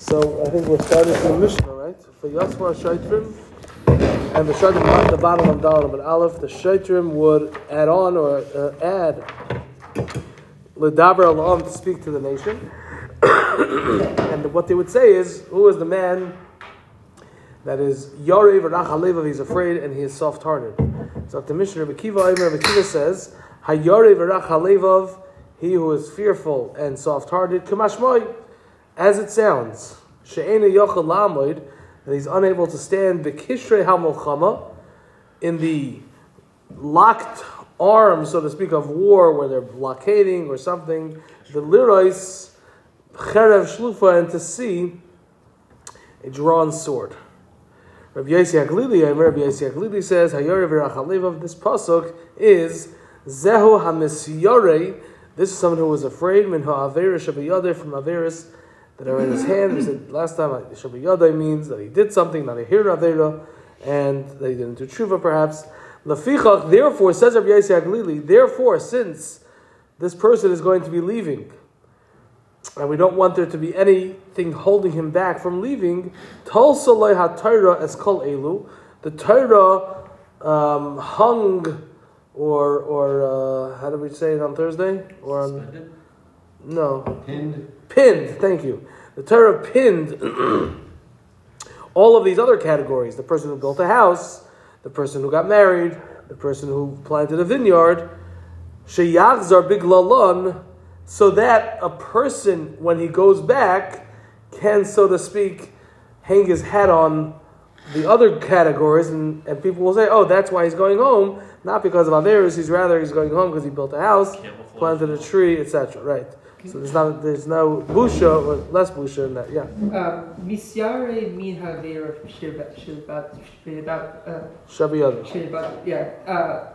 So I think we're starting from the Mishnah, right? For Yasmar Shaitrim, and the Shaitrim at the bottom of Dalam and Aleph, the Shaitrim would add on or uh, add Ledaber Alam to speak to the nation. and what they would say is, who is the man that is Yarev Rachalevav, he's afraid and he is soft hearted. So the Mishnah, Rabbi Kiva, Rabbi Kiva says, Hayarev Rachalevav, he who is fearful and soft hearted, Kamashmoy, as it sounds, She'ena Yochel Lamoid, and he's unable to stand the Kishrei HaMolchama in the locked arms, so to speak, of war where they're blockading or something, the Lirois, Cherev Shlufa, and to see a drawn sword. Rabbi Yossi Haglili, Rabbi Yossi Haglili says, Hayorev Rachalevav, this pasuk is Zehu HaMisyore, this is someone who was afraid, min ha'averis from averis that are in his hand. We said last time, shabiyadeh means that he did something, not a hir avera, and that he didn't do tshuva perhaps. Lafichach, therefore, says Rabbi Yossi Haglili, therefore, since this person is going to be leaving, and we don't want there to be anything holding him back from leaving. Tulsa ha as kol elu. The Torah um, hung, or or uh, how do we say it on Thursday? Or on, no pinned. Pinned. Thank you. The Torah pinned all of these other categories. The person who built a house, the person who got married, the person who planted a vineyard. Sheyachzar biglalon so that a person, when he goes back, can, so to speak, hang his hat on the other categories, and, and people will say, oh, that's why he's going home, not because of Averis, he's rather he's going home because he built a house, planted a tree, etc. Right. So there's not there's no busha or less busha in that. Yeah. Um, misyare min haver shirbat shirbat Shabiyadu. Shirbat yeah uh,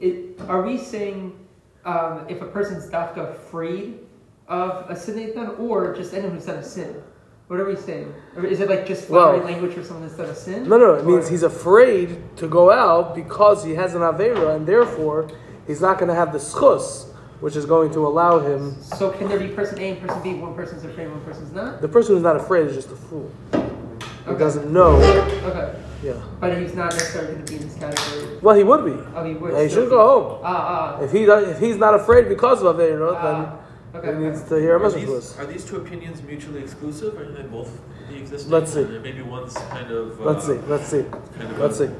It Are we saying um, if a person's dafka freed of a sin they've done, or just anyone who's done a sin? What are we saying? Or is it like just flowery well, language for someone that's done a sin? No, no, it or? means he's afraid to go out because he has an Avera, and therefore he's not going to have the schus, which is going to allow him. So can there be person A and person B? One person's afraid, one person's not? The person who's not afraid is just a fool. He doesn't know. Okay. Yeah. But he's not necessarily going to be in this category. Well, he would be. Oh, he would. Yeah, he should go home. Ah, ah. If he does, if he's not afraid because of Aveira, ah, then okay, he needs to hear a message to us. Are these two opinions mutually exclusive, or are they both the existing? Let's see. maybe one's kind of. Uh, let's see. Let's see. Kind of let's see.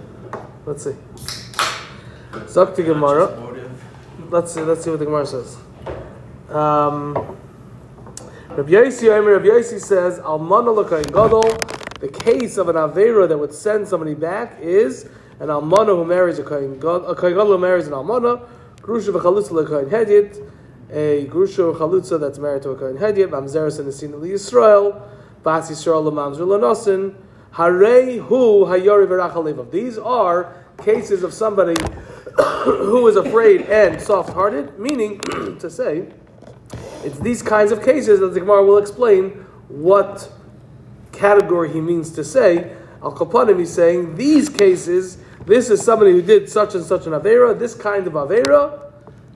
Let's see. Zakti Gemara. Let's see. Let's see what the Gemara says. Um, Rabbi Yossi, Rabbi Yossi says, "Almana l'kain gadol." The case of an Avera that would send somebody back is an Almana who marries a Kain a Kain who marries an Almana, Grusha v'chalutza l'Kain Hedit, a Grusha or Chalutza that's married to a Kain Hedit, Mamzeres and Nesin Yisrael, Bas Yisrael l'Mamzer l'Nosin, Harei hu hayori v'rachalevav. These are cases of somebody who is afraid and soft-hearted, meaning to say, it's these kinds of cases that the Gemara will explain what category he means to say. Al Kapanim, he's saying these cases, this is somebody who did such and such an Avera, this kind of Avera,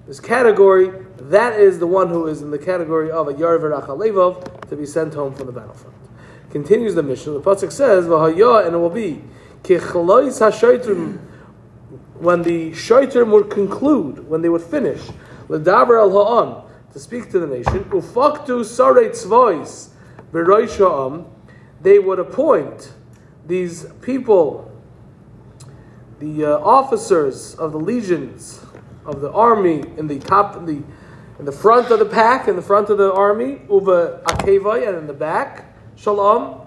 this category, that is the one who is in the category of a Yarver Achalevov to be sent home from the battlefront. Continues the mission. The Pasuk says, Vahaya, and it will be, when the Shaitrim would conclude, when they would finish, L'daber al Ha'an, to speak to the nation, Ufaktu Sarei Tzvois, Beroy Sha'am, they would appoint these people, the uh, officers of the legions of the army in the top, in the in the front of the pack, in the front of the army, uva akevai, and in the back, shalom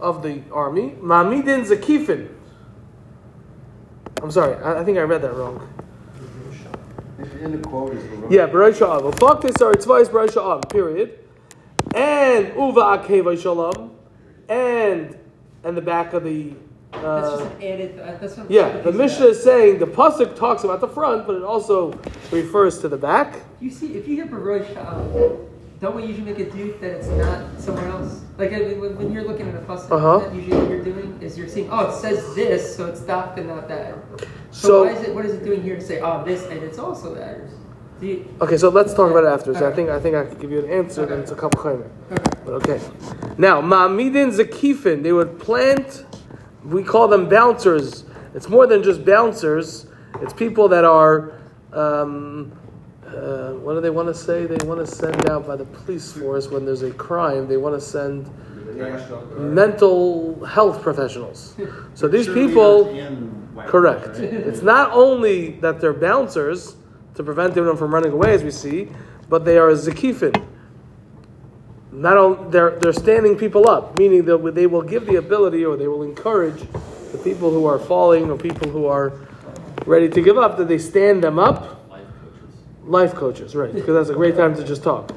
of the army, mamidin zakifin. I'm sorry, I, I think I read that wrong. Yeah, the quote is Yeah, Barai Sha'am. Faktis twice Barai Sha'am, period. And Uva Akevai Shalom and and the back of the. Uh, that's just added. Uh, that's yeah, the Mishnah is saying the pasuk talks about the front, but it also refers to the back. You see, if you hear Barosh, um, don't we usually make a duke that it's not somewhere else? Like when you're looking at a pasuk, uh-huh. usually what you're doing is you're seeing, oh, it says this, so it's that and not that. So, so, why is it? What is it doing here to say, oh, this and it's also that? You- Okay, so let's talk about it after. So I think I think I could give you an answer, and it's a couple chaimer. But okay. Now, ma'amidin zakifin, they would plant. We call them bouncers. It's more than just bouncers. It's people that are. Um, uh, what do they want to say? They want to send out by the police force when there's a crime. They want to send mental health professionals. So these people. Correct. It's not only that they're bouncers to prevent them from running away, as we see, but they are zakifin. Not only they're they're standing people up, meaning that they will give the ability or they will encourage the people who are falling or people who are ready to give up that they stand them up. Life coaches. Right? Because that's a great time to just talk.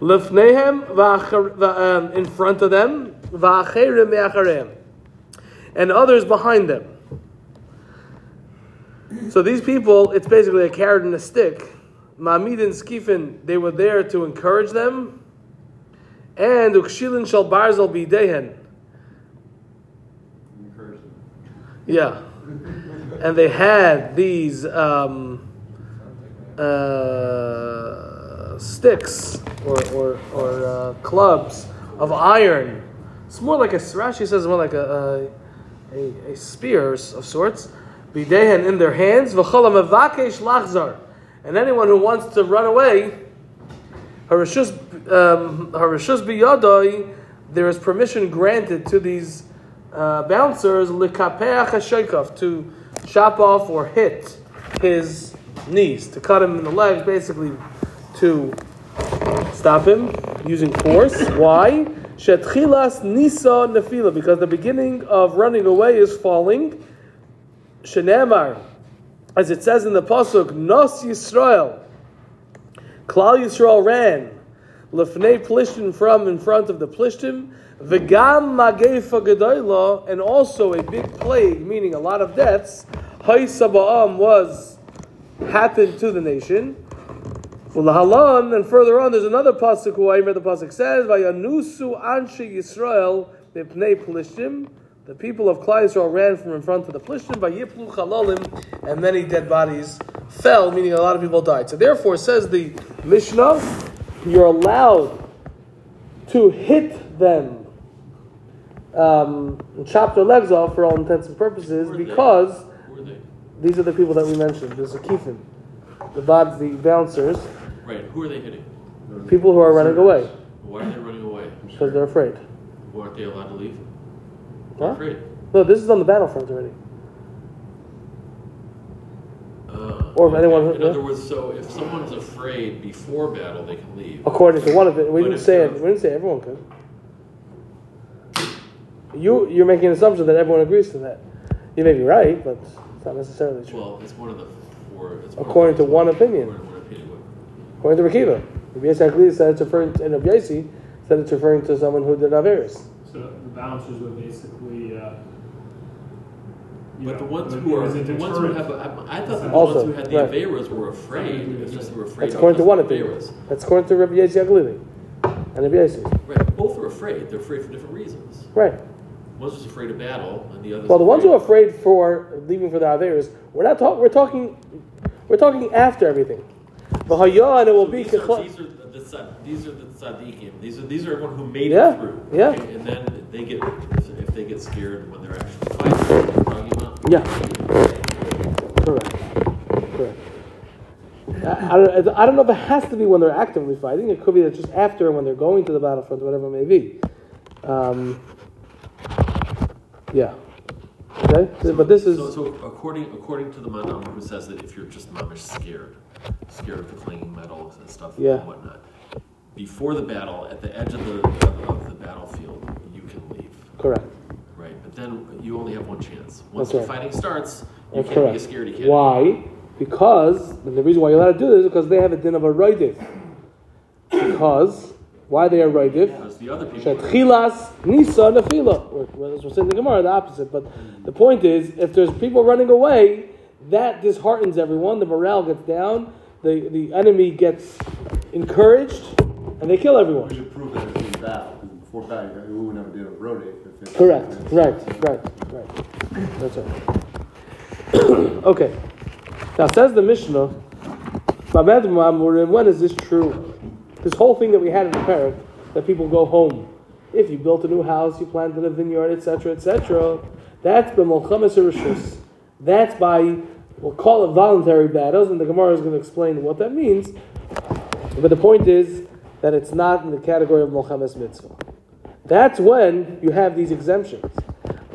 Lifnehem um, in front of them, and others behind them. So these people, it's basically a carrot and a stick. Ma'amid and Skifin, they were there to encourage them. And Ukshilin shall barzel bidehen. Yeah. And they had these um, uh, sticks or, or, or uh, clubs of iron. It's more like a, Rashi says more like a, a, a, spear of sorts. Bidehen in their hands. And anyone who wants to run away, harishus um, biyadai, there is permission granted to these uh, bouncers to chop off or hit his knees, to cut him in the legs, basically to stop him using force. Why? Shetchilas nisa nefila, because the beginning of running away is falling. Shenemar, as it says in the pasuk, Nos Yisrael, Klal Yisrael ran, Lefnei Plishtim from in front of the Plishtim, V'gam Magefa Gedoyla, and also a big plague, meaning a lot of deaths, Hay Saba'am was happened to the nation. Ulahalan, and further on, there's another pasuk who I read the pasuk says, "Vayanusu anshe Yisrael mipnei Plishtim." The people of Klal Yisrael ran from in front of the Plishtim, Vayiplu Chalalim, and many dead bodies fell, meaning a lot of people died. So therefore, says the Mishnah, you're allowed to hit them, um, and chop their legs off for all intents and purposes, Who are they? because Who are they? These are the people that we mentioned. There's a kifin, the bod, the bouncers, Right. Who are they hitting? people who are running away Why are they running away? because they're afraid. Why aren't they allowed to leave? Huh? They're afraid. No, this is on the battlefront already. Uh, Or if anyone who- In other words, so if someone's afraid before battle, they can leave. According to one of it, we But didn't say it. We didn't say everyone could. You you're making an assumption that everyone agrees to that. You may be right, but not necessarily true. Well, it's one of the four. It's According to one opinion. According to one opinion. According to Rakiva, Rabbi Yisrael said it's referring to, and Rabbi Yossi said it's referring to someone who did Averis. So the bouncers were basically, uh. you But the ones who are the ones who have I thought the Also, ones who had the right. Averas were afraid. It's just they were afraid. That's according to one of the opinion. Averas. That's according to Rabbi Yossi Aglili and Rabbi Yossi. Right. Both are afraid. They're afraid for different reasons. Right. One's just afraid of battle, and the other. Well, the ones who are afraid for leaving for the Averis, we're not talking. We're talking. We're talking after everything. The Hayah and it will So be. these, are, these are the, the these are the tzaddikim. These are these are everyone who made Yeah, it through. yeah. okay? And then they get if, they get scared when they're actually fighting. talking about. Yeah. Correct. Correct. I, I, don't, I don't know if it has to be when they're actively fighting. It could be that just after when they're going to the battlefront, whatever it may be. Um, yeah. Okay. but this is so, so according according to the Manam who says that if you're just mamish scared, scared of the clanging metals and stuff Yeah. and whatnot, before the battle, at the edge of the of, the battlefield, you can leave. correct. Right, but then you only have one chance. Once That's the right. fighting starts, you That's can't correct. be a scaredy cat. Why? Because and the reason why you're allowed to do this is because they have a din of a roidif. Because why they are roidif? Because the other. Shetchilas nisa nefila. As we're saying in the Gemara, the opposite. But the point is, if there's people running away, that disheartens everyone. The morale gets down. The the enemy gets encouraged, and they kill We everyone. should prove that it's in battle, before battle, we would never do a it's. Correct. Right. Right. Right. That's right. okay. Now says the Mishnah. When is this true? This whole thing that we had in the park, that people go home. If you built a new house, you planted a vineyard, etc., etc., that's b'molchamas rishus. That's by, we'll call it voluntary battles, and the Gemara is going to explain what that means. But the point is that it's not in the category of molchamas mitzvah. That's when you have these exemptions.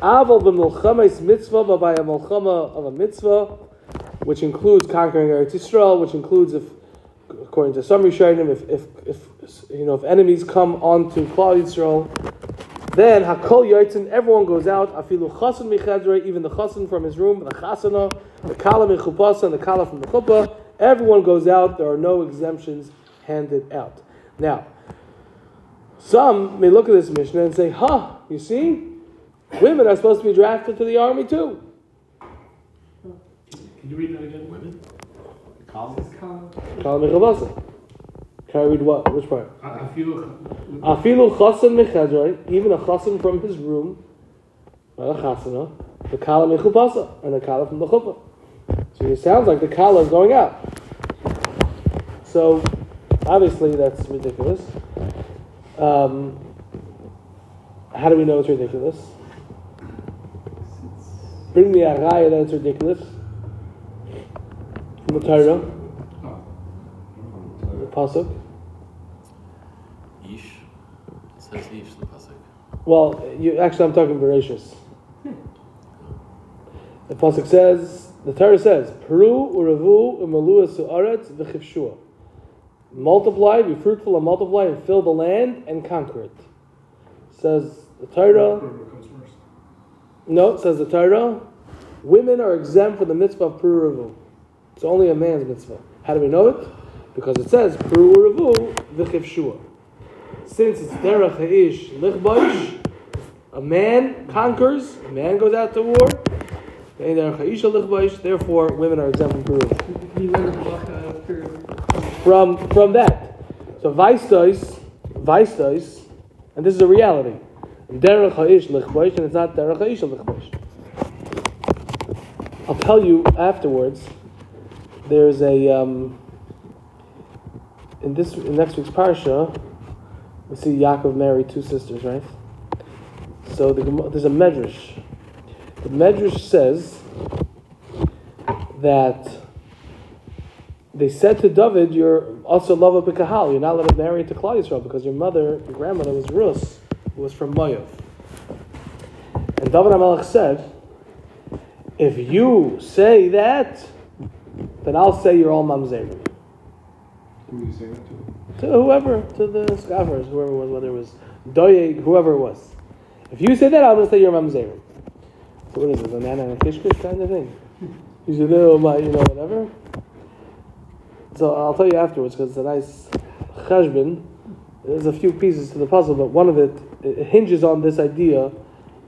Aval b'molchamas mitzvah, but by a molchama of a mitzvah, which includes conquering Eretz Yisrael, which includes if, according to some Rishonim, if, if, if you know if enemies come onto Klal Yisrael, then Hakol Yotzin, everyone goes out. Afilu Chasen Michedre, even the Chasen from his room, the Chasana, the Kala Michupasa, and the Kala from the Chuppah. Everyone goes out. There are no exemptions handed out. Now, some may look at this Mishnah and say, "Huh, you see, women are supposed to be drafted to the army too." Can you read that again? Women? Kala. Kala Michupasa. Can what? Which part? I, I feel. Afilu chasen mechadroi, even a chasen from his room, a chasana, the kala mechupasa, and the kala from the chuppah. So it sounds like the kala is going out. So obviously that's ridiculous. Um, how do we know it's ridiculous? Bring me a raya that it's ridiculous. From the Torah, the pasuk. Ish. It says Ish, the pasuk. Well, you actually, I'm talking voracious. The pasuk says, the Torah says, "Peru uravu umalua su'aretz v'chivshua." Multiply, be fruitful and multiply, and fill the land and conquer it. Says the Torah. Whoever comes first. No, says the Torah. Women are exempt from the mitzvah of Peru uravu. It's only a man's mitzvah. How do we know it? Because it says Peru v'chivshua. Since it's derech ha'ish lichboish, a man conquers, a man goes out to war. Therefore, women are exempt from Peru. From from that, so Weisstois, Weisstois, and this is a reality. Derech ha'ish lichboish, and it's not derech ha'ish lichboish. I'll tell you afterwards. There's a um, in this in next week's parsha. We see Yaakov married two sisters, right? So the, there's a medrash. The medrash says that they said to David, "You're also love of Kahal. You're not allowed to marry into Klal Yisrael because your mother, your grandmother, was Rus, who was from Moav." And David Hamelech said, "If you say that, then I'll say you're all mamzerim." Who you saying that to? to whoever, to the scoffers, whoever it was, whether it was Doyeg, whoever it was. If you say that, I'm going to say you're Mamzerim. So what is it, a nana and a kishkish kind of thing? You should know my, you know, whatever. So I'll tell you afterwards because it's a nice cheshbon. There's a few pieces to the puzzle, but one of it, it hinges on this idea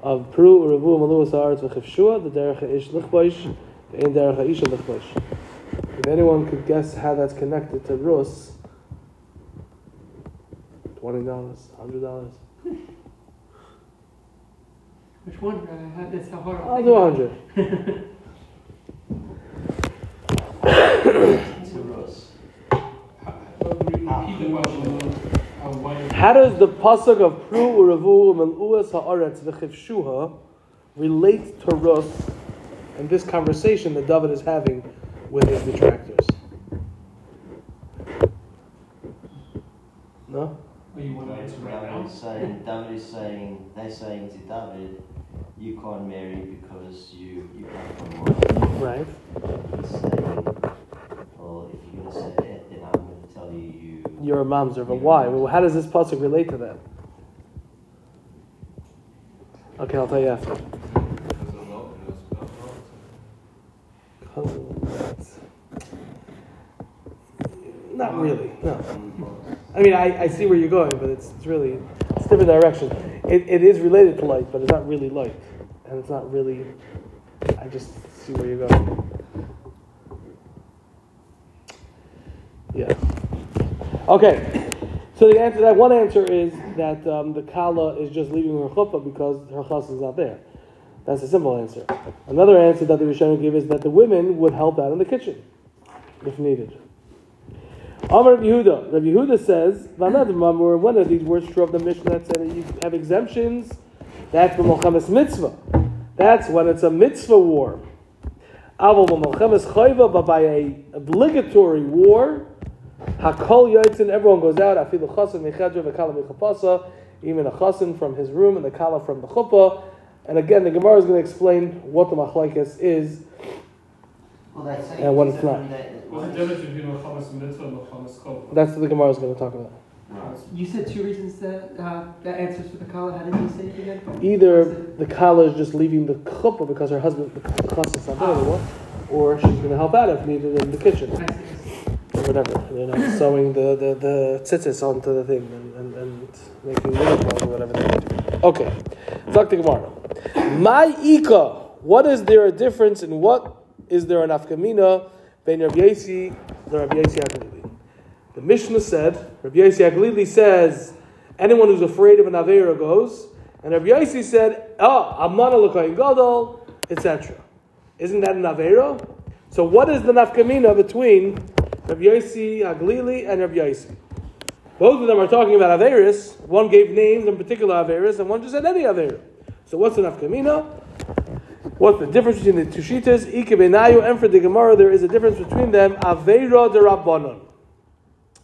of Peru, Uravu, Maluas, Haaretz, V'chivshua, the Derech Ish Lichboish, Ein Derech Isha Lichboish. If anyone could guess how that's connected to Rus, twenty dollars, hundred dollars. Which one? Uh, that's how hard I'm I'll do a hundred. to Rus. Repeat the question. How does the pasuk of Pru Uravu Meluas Haaretz V'chivshuha relate to Rus and this conversation that David is having with his detractors? No. You want to answer right David is saying, David is saying, they're saying to David, you can't marry because you, you come from one. Right. He's saying, well, if you're going to say that, then I'm going to tell you you. You're a mamzer, but why? Well, how does this pasuk relate to that? Okay, I'll tell you after. Not really. No. I mean, I, I see where you're going, but it's, it's really it's different direction. It, it is related to light, but it's not really light, and it's not really. I just see where you're going. Yeah. Okay. So the answer, that one answer is that um, the kala is just leaving her chuppah because her chas is not there. That's a simple answer. Another answer that the Rishonim give is that the women would help out in the kitchen if needed. Amar Yehuda. Rabbi Yehuda says, "Vanad. One of these words true of the Mishnah that said that you have exemptions. That's the b'molchemes mitzvah. That's when it's a mitzvah war. Aval b'molchemes chayva, but by a obligatory war, hakol yotzin, everyone goes out. Afilu chasen mechadra v'kala mechapasa, even a chasen from his room and the kala from the chuppah. And again, the Gemara is going to explain what the machlekes is. Well, And what it's not. What's the difference between Machamas mitzvah and Machamas chol? That's what the Gemara is going to talk about. You said two reasons that uh, that answers for the kala. How did you say it again? Either the kala is just leaving the chuppah because her husband the chas is not there anymore, or she's going to help out if needed in the kitchen. Whatever, you know, sewing the, the, the tzitzis onto the thing and, and, and making uniforms or whatever they do. Okay, Dr. Gemara. My ika, what is there a difference in what is there an afkamina ben Rabbi Yasi and Rabbi Yasi Aglili? The Mishnah said, Rabbi Yasi Aglili says, anyone who's afraid of an Avera goes, and Rabbi Yasi said, ah, oh, Amana L'koyin Gadol, etc. Isn't that an Avera? So what is the nafkamina between Rabbi Yossi Aglili and Rabbi Yossi? Both of them are talking about Averis. One gave names in particular Averis, and one just said any Avera. So what's the nafkamina? What's the difference between the two shitas? Ike benayu and for the Gemara, there is a difference between them. Avera de Rabbanon,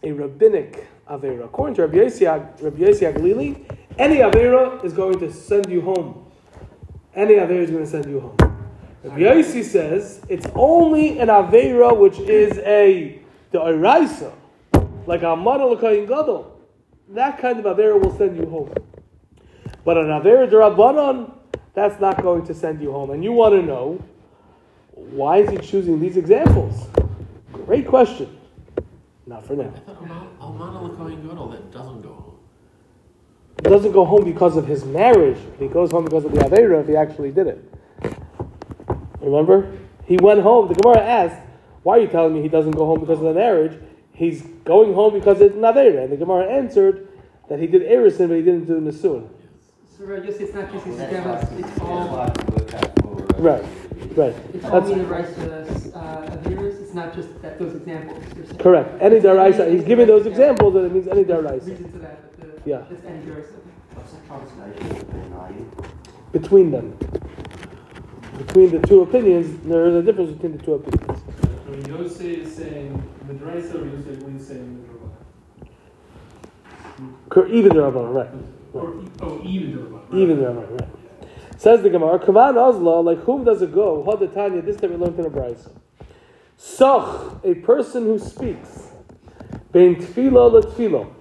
a rabbinic Avera. According to Rabbi Yossi, Rabbi Yossi Aglili, any Avera is going to send you home. Any Avera is going to send you home. Rabbi Yossi says it's only an Avera which is a the Oraisa, like a Amara L'Kayin Gadol. That kind of Avera will send you home. But an Avera Darabanan, that's not going to send you home. And you want to know why is he choosing these examples? Great question. Not for now. I thought Almana L'Kohen Gadol that doesn't go home. He doesn't go home because of his marriage. He goes home because of the Avera if he actually did it. Remember? He went home. The Gemara asked, Why are you telling me he doesn't go home because of the marriage? He's going home because it's an Avera. And the Gemara answered that he did Erisin, but he didn't do Nisun. So Rabbi Yossi, it's not just these Well, that's examples. why- It's that's all. why it worked out for, uh, Right, right. It's all That's mean rights to uh, Averis. It's not just that those examples. You're correct. Any Daraisa, he's giving those examples, and it means any Daraisa. Reason to that. But the, Yeah. It's any Daraisa. What's the translation? Between them. Between the two opinions, there is a difference between the two opinions. Mean, Yosef is saying Midraisa, or Yosef is saying Midrabanan? Cor- Even the Rabbanon, right. Or, oh, even Midrabanan. Even the Rabbanon, right. Says the Gemara, Kavan Ozla, like whom does it go? Hadatanya, this time we learned in a Brisa. Sach, a person who speaks. Bein tfilo tfilo.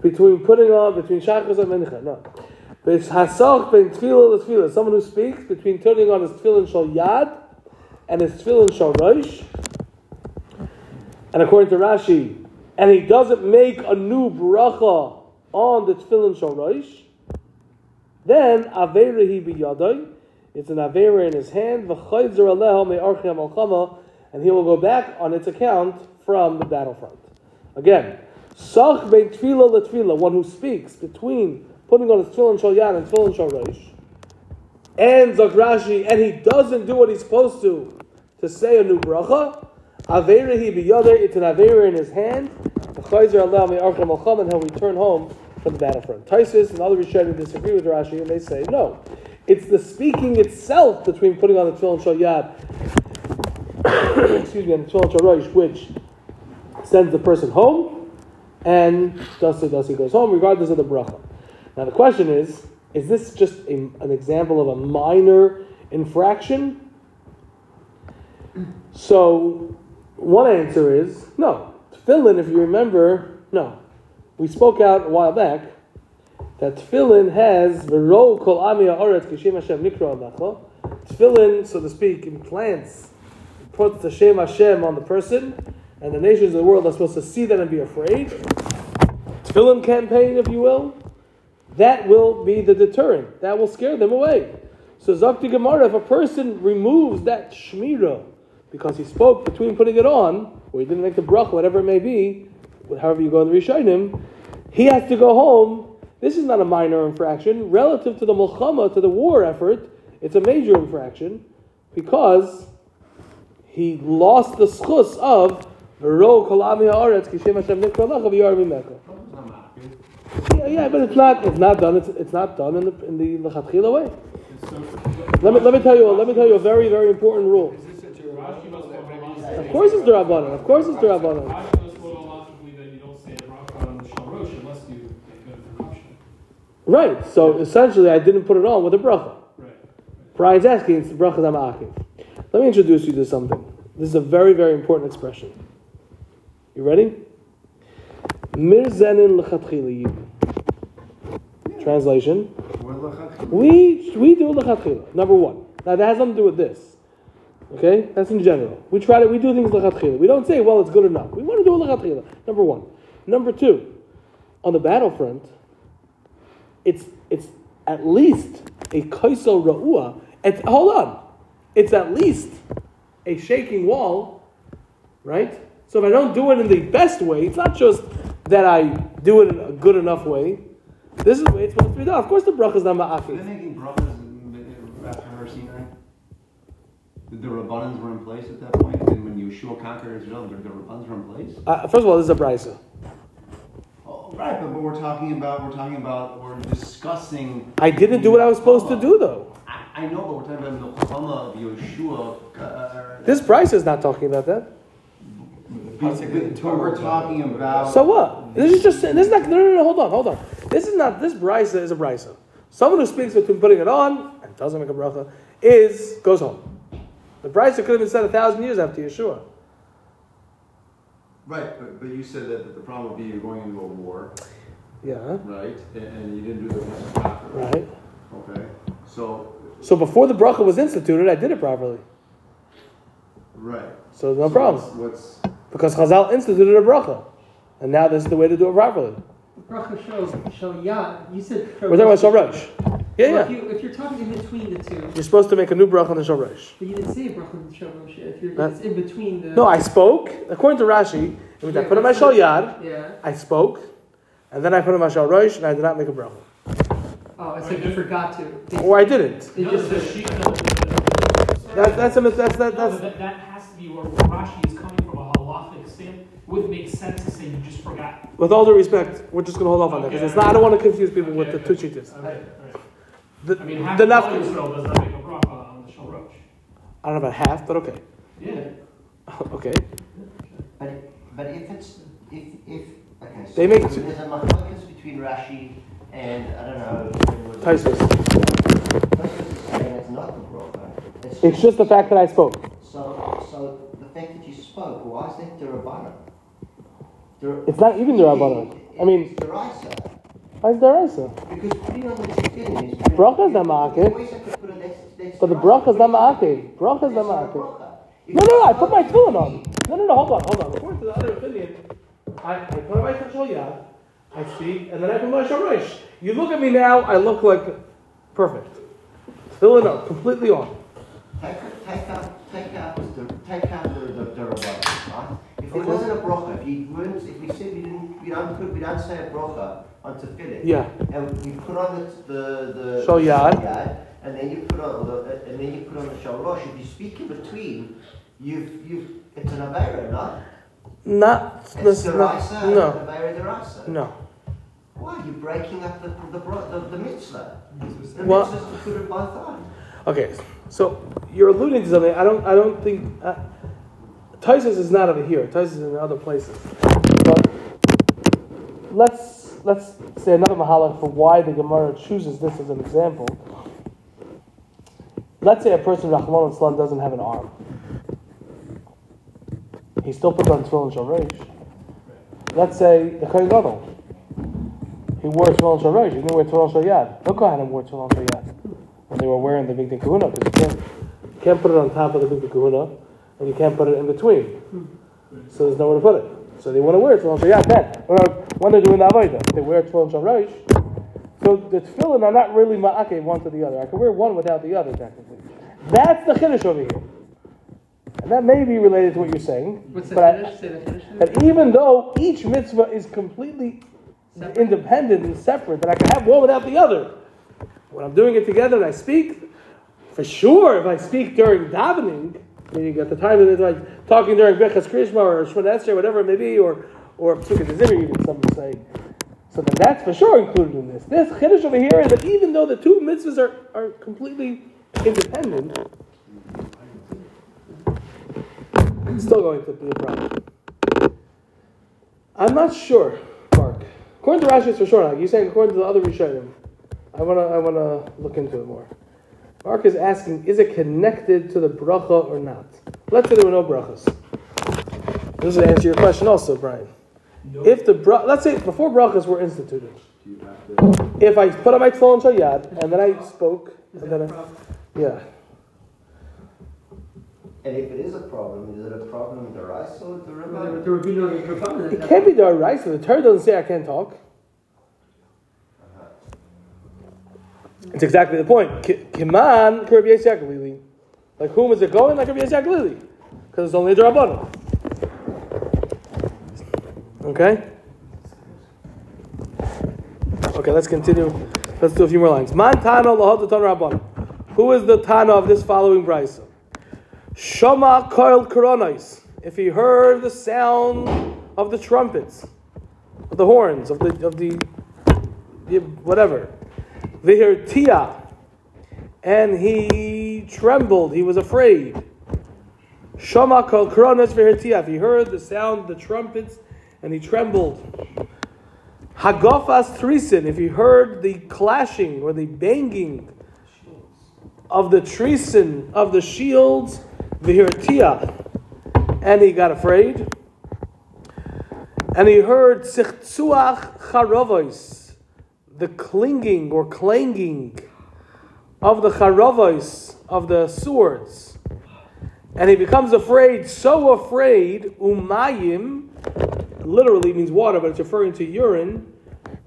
Between putting on, between shachas and mincha, no. Beis hasach bein tfilo le tfilo. Someone who speaks between turning on his tefillin shal yad and his tefillin shal rosh. And according to Rashi, and he doesn't make a new bracha on the tefillin shal rosh, then avera he biyadai. It's an avera in his hand. V'chayzer aleho me'archem al and he will go back on its account from the battlefront. Again, sach bein tefillah letefillah, one who speaks between putting on his tefillin shal yad and tefillin shal rosh, and Zakrashi, and he doesn't do what he's supposed to to say a new bracha. Avera he biyadai. It's an avera in his hand. And he'll return home from the battlefront. Taisus and other Rishonim disagree with Rashi, and they say no. It's the speaking itself between putting on the tefillin shal yad, excuse me, and the tefillin shal rosh, which sends the person home, and Dasa Dasi goes home, regardless of the bracha. Now the question is: Is this just a, an example of a minor infraction? So, one answer is no. Tefillin, if you remember, no. We spoke out a while back that tefillin has v'ro kol ami ha'aretz kishem Hashem nikra alecha. Tefillin, so to speak, implants, puts the Shem Hashem on the person, and the nations of the world are supposed to see that and be afraid. Tefillin campaign, if you will, that will be the deterrent. That will scare them away. So Zakti Gemara, if a person removes that shmira because he spoke between putting it on, or he didn't make the bracha, whatever it may be, however you go in the Rishonim, he has to go home. This is not a minor infraction. Relative to the Mulchama, to the war effort, it's a major infraction because he lost the schus of V'ro kol ami ha'aretz kishem Hashem nikra lecha v'yar v'mecha. Yeah, yeah, but it's not. It's not done. It's, it's not done in the in the way. Let me let me tell you. Let me tell you a very very important rule. Of course, it's derabanan. Of course, it's derabanan. Rashi must go logically that you don't say a bracha on the shalrosh unless you make an interruption. Right. So essentially, I didn't put it on with a bracha. Right. Brian's asking. It's the bracha amakiv. Let me introduce you to something. This is a very very important expression. You ready? Mirzenin lechatchila yidu. Translation. We we do lechatchila. Number one. Now that has nothing to do with this. Okay, that's in general. We try to we do things lechatchila. We don't say, well, it's good enough. We want to do a. Number one. Number two. On the battlefront, it's it's at least a kaisel ra'ua. It's hold on. It's at least a shaking wall, right? So if I don't do it in the best way, it's not just that I do it in a good enough way. This is the way it's supposed to be done. Of course, the bracha is not Were they ma'akif. making brachas after Har Sinai? The, Rabbanans were in place at that point, and when Yeshua conquered Israel, the, the Rabbanans were in place? Uh, first of all, this is a brisa. Oh, right, but, but we're talking about, we're talking about, we're discussing. I didn't do what I was supposed to do, though. I, I know, but we're talking about the Chama of Yeshua. Uh, This brisa is not talking about that. but we're talking about. So what? This is just this is not. No, no, no. Hold on, hold on. This is not. This brisa is a brisa. Someone who speaks between putting it on and doesn't make a bracha is goes home. The brisa could have been said a thousand years after Yeshua. Right, but, but you said that the problem would be you're going into a war, Yeah. right? And, and you didn't do the after. Right. Okay, so, So before the bracha was instituted, I did it properly. right. So no So problem. What's, Because Chazal instituted a bracha. And now this is the way to do it properly. The bracha show, show yad. You said. show We're talking about Shal Rosh. Yeah, Well, if, yeah. you, if you're talking in between the two, You're supposed to make a new bracha on the shalrosh. But you didn't say bracha in Shal Rosh yet. If you're That- it's in between the. No, I spoke. According to Rashi, it means I Yeah, put on my that's Shal Yad, Yeah. I spoke, and then I put on my Shal Rosh, and I did not make a bracha. Oh, it's like you forgot to. They, Or I didn't. No, just the sheet, no, the- the- That, that's, a, that's, that, No, that, that has to be where Rashi is coming from a halachic stand. Wouldn't make sense to say you just forgot. with all due respect, we're just going to hold off on that because it's not, I don't want to confuse people with the two cheetahs. Okay, alright. The, I mean, half the of naf- Israel does not make a bracha uh, on the Shalrosh. I don't know about half, but okay. Yeah. Okay. But, but if it's, if, if, okay, so They make- there's a machlokas between Rashi and, I don't know. Taisus. Taisus is saying it's not the bracha. It's just the fact that I spoke. So, so the fact that you spoke, why is that derabana? Der- It's not even the Rabbanon. I mean, It's deraisa. Why is there Isa? Because putting on the tefillin is. Bracha is not ma'akev. You always have to put a that's, that's But the deraisa. bracha is not ma'akev. Bracha is not That's not a ma'akev. bracha. If No, no, no, I put my spoke- tefillin on. No, no, no, hold on, hold on. According to the other opinion, I, I put on my Shal Yad, I speak, and then I put my Shal Rosh. You look at me now, I look like perfect. Tefillin are completely on. Take, take out, take out, the, take out the, the, the rabbanon, right? If there wasn't a bracha, if you weren't, if we said we didn't, we don't put, we don't say a bracha on tefillin. Yeah. And we put on the, the, the. Shal yad. yad, And then you put on the, and then you put on the shal rosh. If you speak in between, you've, you've, it's an avera, no? Not, It's this, deraisa, not, it's no, an avera no. Why? Are You're breaking up the, the, bro- the, the mitzvah. The Well- to put it both on. Okay, so you're alluding to something. I don't. I don't think. Uh, Tysus is not over here. Tysus is in other places. But let's let's say another mahalach for why the Gemara chooses this as an example. Let's say a person, in Rahman al doesn't have an arm. He still puts on tefillin shal reish. Let's say the Kohen Gadol. He wore tefillin shal reish. He didn't wear tefillin shal yad. No Kohanim wore tefillin shal yad when they were wearing the big Din kahuna because you can't, you can't put it on top of the big Din kahuna and you can't put it in between. Hmm. So there's nowhere to put it. So they want to wear tefillin shal yad then. When they're- doing the avodah, they wear tefillin shal. So the tefillin are not really ma'akev one to the other. I can wear one without the other technically. That's the chiddush over here. And that may be related to what you're saying. What's the but I- Say the finish. that even though each mitzvah is completely Separate. independent and separate, that I can have one without the other. When I'm doing it together and I speak, for sure, if I speak during davening, Meaning at the time that they're like talking during Bechas Krishma or Shemon Esrei, whatever it may be, or or Psukkah Zimri, even some would say. So then that's for sure included in this. This Chiddush over here is that even though the two mitzvahs are, are completely independent, it's still going to be a problem. I'm not sure, Mark. According to Rashi, it's for sure. You're saying, according to the other Rishonim, I wanna I wanna look into it more. Mark is asking, is it connected to the bracha or not? Let's say there were no brachas. This will answer your question also, Brian. If the bra- let's say before brachas were instituted, You have to, if I put on my tefillin shayad and then I spoke, and then a I, problem? yeah, And if it is a problem, is it a problem with the rice or the Well, There would be no Rabbanan. it can't be the right. So the Torah doesn't say I can't talk. Uh-huh. It's exactly the point. Ki- Kiman Rabbi Yisrael Galili. Like whom is it going? Like Rabbi Yisrael Galili, because it's only a drabbanon. Okay. Okay, let's continue. Let's do a few more lines. Man Tana Rabbanon. Who is the Tana of this following brisa? Shama koil koronais. If he heard the sound of the trumpets, of the horns, of the of the, the whatever, vihirtia, and he trembled, he was afraid. Shama kol koronais vihirtia. If he heard the sound of the trumpets, and he trembled. Hagofas trisin. If he heard the clashing or the banging of the trisin of the shields, vihirtia, and he got afraid. And he heard sichtsuach charovois, the clinging or clanging of the charovois of the swords. And he becomes afraid, so afraid, umayim, literally means water, but it's referring to urine.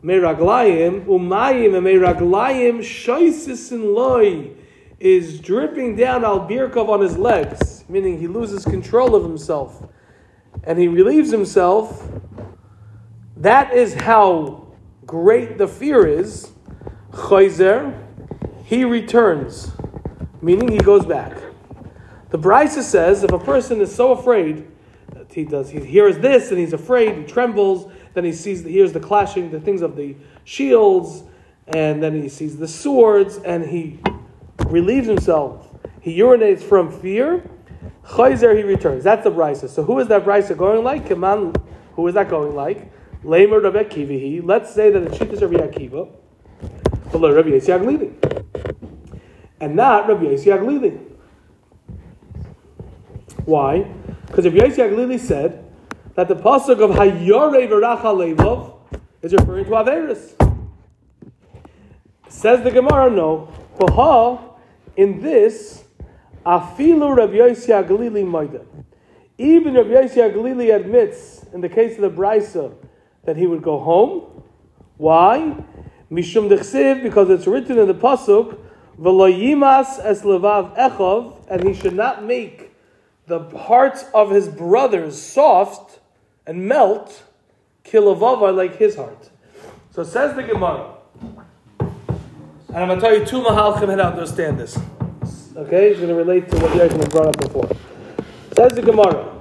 Meraglayim, umayim, and meraglayim, shoisisin loy, is dripping down al birkov on his legs, meaning he loses control of himself and he relieves himself. That is how great the fear is. Chayzer, he returns, meaning he goes back. The Brisa says if a person is so afraid he does, he hears this and he's afraid, he trembles, then he sees, he hears the clashing, the things of the shields, and then he sees the swords, and he relieves himself. He urinates from fear. Chayzer, he returns. That's the Brisa. So who is that Brisa going like? Kaman, who is that going like? Lamer. Let's say that it's Shittas Rabbi Akiva, but Rabbi Yisrael Glili, and not Rabbi Yisrael Glili. Why? Because Rabbi Yisrael Glili said that the pasuk of Hayore Levov is referring to Averis. Says the Gemara, no. Baha, in this, Afilu Rabbi Yossi Galili Maida. Even Rabbi Yossi Galili admits, in the case of the Brisa, that he would go home. Why? Mishum Dechsiv, because it's written in the Pasuk, V'lo yimas es levav echov, and he should not make the hearts of his brothers soft and melt, kilavava, like his heart. So says the Gemara. And I'm going to tell you two mahalchim to understand this. Okay, it's going to relate to what Yerkin brought up before. Says the Gemara.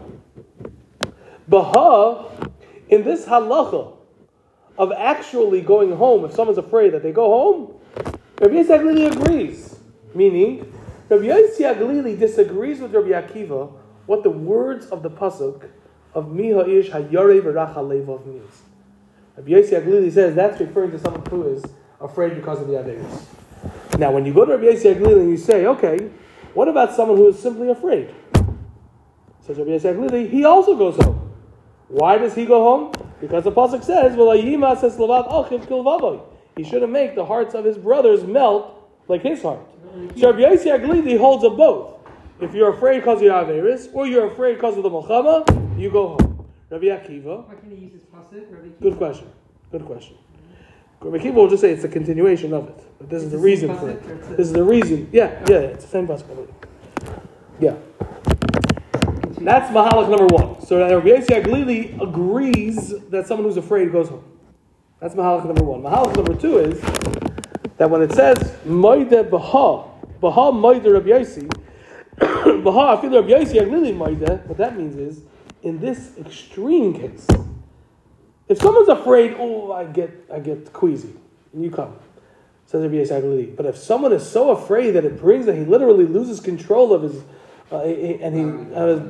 Baha, in this halacha of actually going home, if someone's afraid that they go home, Rabbi Glili agrees. Meaning, Rabbi Yisrael Glili disagrees with Rabbi Akiva what the words of the pasuk of Miha Ish Hayare Levov means. Rabbi Yisrael Glili says that's referring to someone who is afraid because of the Averis. Now, when you go to Rabbi Yisrael Glili and you say, okay, what about someone who is simply afraid? Says Rabbi Yisrael Glili, he also goes home. Why does he go home? Because the pasuk says, "V'layima says levav achiv kilvavoy." He shouldn't make the hearts of his brothers melt like his heart. So Rabbi Yisrael Glili holds of both. If you're afraid because you have Averis, or you're afraid because of the Melchama, you go home. Rabbi Akiva, Why can't he use his pasuk? Good question. Good question. Rabbi Akiva will just say it's a continuation of it. But this is the the reason for it. pasuk, a- This is the reason. Yeah, yeah, it's the same possibility. Yeah. That's Mahalach number one. So Rabbi Yossi Glili agrees that someone who's afraid goes home. That's Mahalach number one. Mahalach number two is that when it says Moide Baha, Baha Moide Rabbi Yossi, Baha, feel Rabbi Yossi Aglili Maida. What that means is, in this extreme case, if someone's afraid, oh, I get, I get queasy, and you come, says Rabbi Yossi Aglili. But if someone is so afraid that it brings that he literally loses control of his, uh, and he, uh,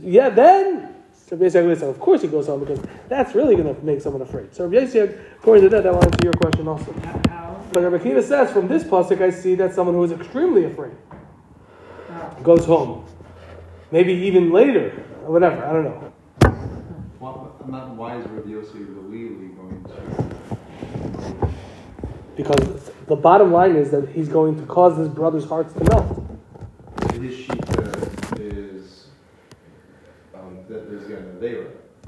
yeah, then Rabbi Aglili said, of course he goes home because that's really going to make someone afraid. So Rabbi according to that, that answer your question also. But Rabbi Akiva says, from this pasuk, I see that someone who is extremely afraid goes home. Maybe even later, or whatever, I don't know. Well, not why is Rabbi Yossi going to? Because the bottom line is that he's going to cause his brother's hearts to melt. His is um, that there's going to be